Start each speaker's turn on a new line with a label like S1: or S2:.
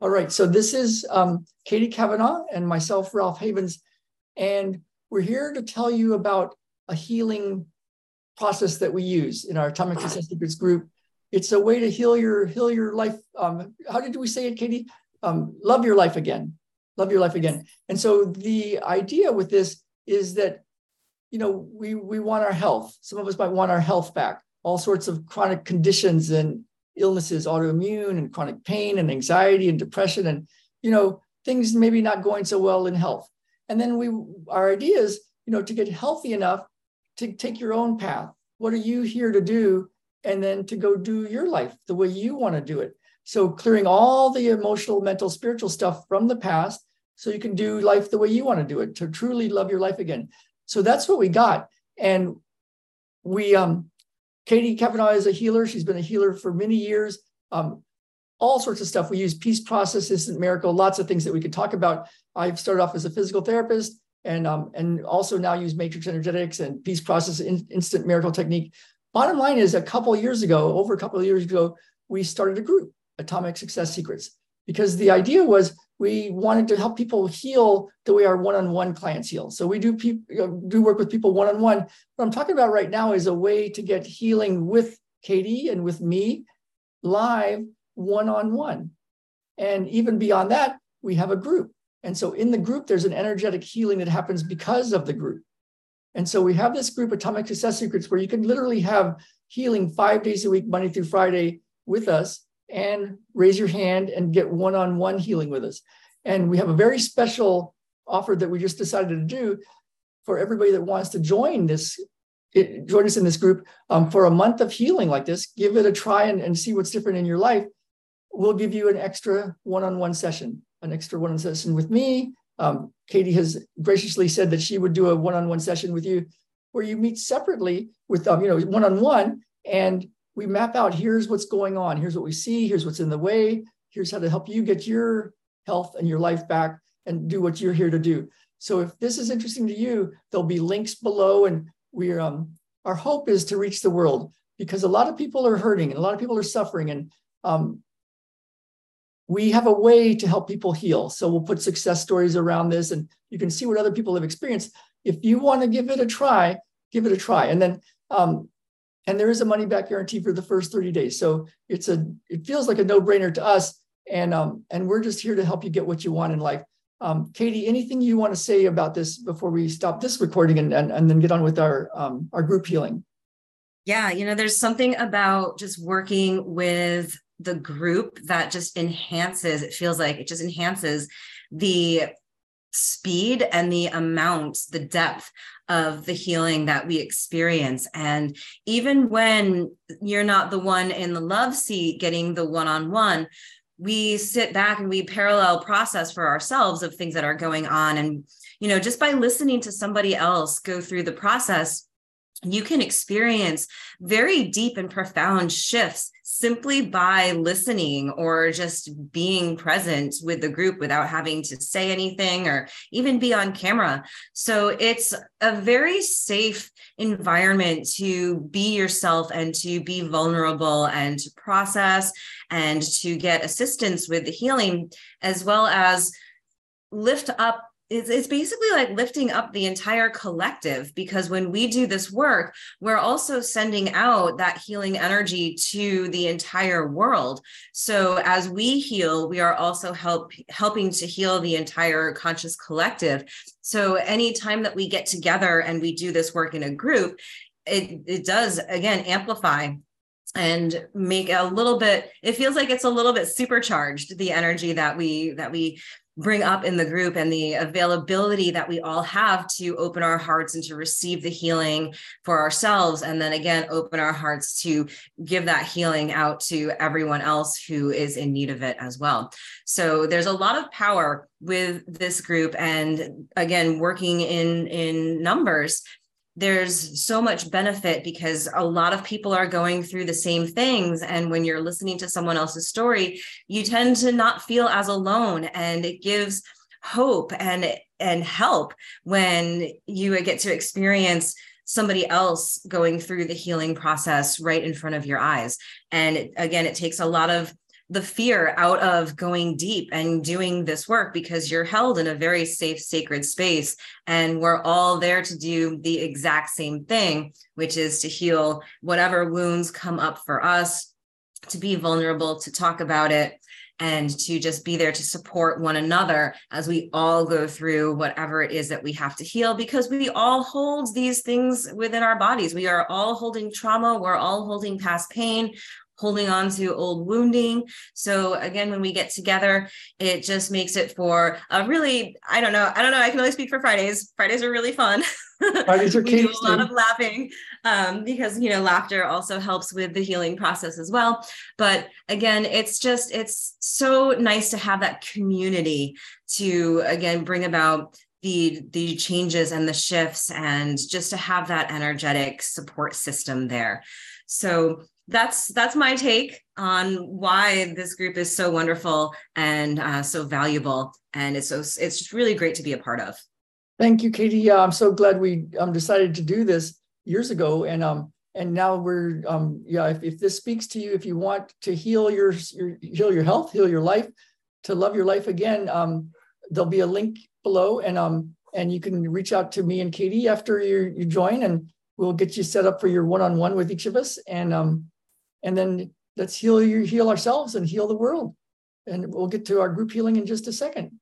S1: All right. So this is um, Katie Cavenagh and myself, Ralph Havens. And we're here to tell you about a healing process that we use in our Atomic Success Secrets group. It's a way to heal your heal your life. Um, how did we say it, Katie? Um, love your life again. Love your life again. And so the idea with this is that you know we we want our health. Some of us might want our health back. All sorts of chronic conditions and illnesses, autoimmune and chronic pain and anxiety and depression and, you know, things maybe not going so well in health. And then we, our idea is, you know, to get healthy enough to take your own path. What are you here to do? And then to go do your life the way you want to do it. So clearing all the emotional, mental, spiritual stuff from the past so you can do life the way you want to do it, to truly love your life again. So that's what we got. And we um Katie Cavenagh is a healer. She's been a healer for many years. Um, all sorts of stuff. We use peace process, instant miracle, lots of things that we could talk about. I've started off as a physical therapist and um, and also now use matrix energetics and peace process in, instant miracle technique. Bottom line is a couple years ago, over a couple of years ago, we started a group, Atomic Success Secrets, because the idea was we wanted to help people heal the way our one-on-one clients heal. So we do pe- do work with people one-on-one. What I'm talking about right now is a way to get healing with Katie and with me live one-on-one. And even beyond that, we have a group. And so in the group, there's an energetic healing that happens because of the group. And so we have this group, Atomic Success Secrets, where you can literally have healing five days a week, Monday through Friday with us and raise your hand and get one on one healing with us. And we have a very special offer that we just decided to do for everybody that wants to join this. It, join us in this group um, for a month of healing like this. Give it a try and, and see what's different in your life. We'll give you an extra one on one session, an extra one on session with me. Um, Katie has graciously said that she would do a one on one session with you where you meet separately with, um, you know, one on one and we map out here's what's going on, here's what we see, here's what's in the way, here's how to help you get your health and your life back and do what you're here to do. So if this is interesting to you, there'll be links below and we're um our hope is to reach the world because a lot of people are hurting and a lot of people are suffering and um we have a way to help people heal. So we'll put success stories around this and you can see what other people have experienced. If you want to give it a try, give it a try. And then um, and there is a money back guarantee for the first 30 days. So it's a it feels like a no brainer to us, and um, and we're just here to help you get what you want in life. Um, Katie, anything you want to say about this before we stop this recording and and, and then get on with our um, our group healing?
S2: Yeah, you know, there's something about just working with the group that just enhances. It feels like it just enhances the speed and the amount, the depth of the healing that we experience. And even when you're not the one in the love seat getting the one on one, we sit back and we parallel process for ourselves of things that are going on. And, you know, just by listening to somebody else go through the process, you can experience very deep and profound shifts simply by listening or just being present with the group without having to say anything or even be on camera. So it's a very safe environment to be yourself and to be vulnerable and to process and to get assistance with the healing, as well as lift up it's, it's basically like lifting up the entire collective because when we do this work we're also sending out that healing energy to the entire world. So as we heal we are also help helping to heal the entire conscious collective. So anytime that we get together and we do this work in a group it, it does again amplify and make a little bit it feels like it's a little bit supercharged the energy that we that we bring up in the group and the availability that we all have to open our hearts and to receive the healing for ourselves and then again open our hearts to give that healing out to everyone else who is in need of it as well. So there's a lot of power with this group and again working in in numbers there's so much benefit because a lot of people are going through the same things. And when you're listening to someone else's story you tend to not feel as alone. And it gives hope and and help when you get to experience somebody else going through the healing process right in front of your eyes. And again it takes a lot of the fear out of going deep and doing this work because you're held in a very safe, sacred space. And we're all there to do the exact same thing, which is to heal whatever wounds come up for us, to be vulnerable, to talk about it, and to just be there to support one another as we all go through whatever it is that we have to heal because we all hold these things within our bodies. We are all holding trauma, we're all holding past pain, holding on to old wounding. So again, when we get together, it just makes it for a really, I don't know, I don't know, I can only speak for Fridays. Fridays are really fun.
S1: Fridays are
S2: we do a lot of laughing um, because you know laughter also helps with the healing process as well. But again, it's just it's so nice to have that community to again bring about the the changes and the shifts and just to have that energetic support system there. So that's that's my take on why this group is so wonderful and uh, so valuable. And it's so it's just really great to be a part of.
S1: Thank you katie. Yeah i'm so glad we um, decided to do this years ago. And um and now we're um yeah if, if this speaks to you if you want to heal your, your heal your health heal your life to love your life again um there'll be a link below. And um and you can reach out to me and katie after you you join and we'll get you set up for your one-on-one with each of us. And um and then let's heal you, heal ourselves and heal the world. And we'll get to our group healing in just a second.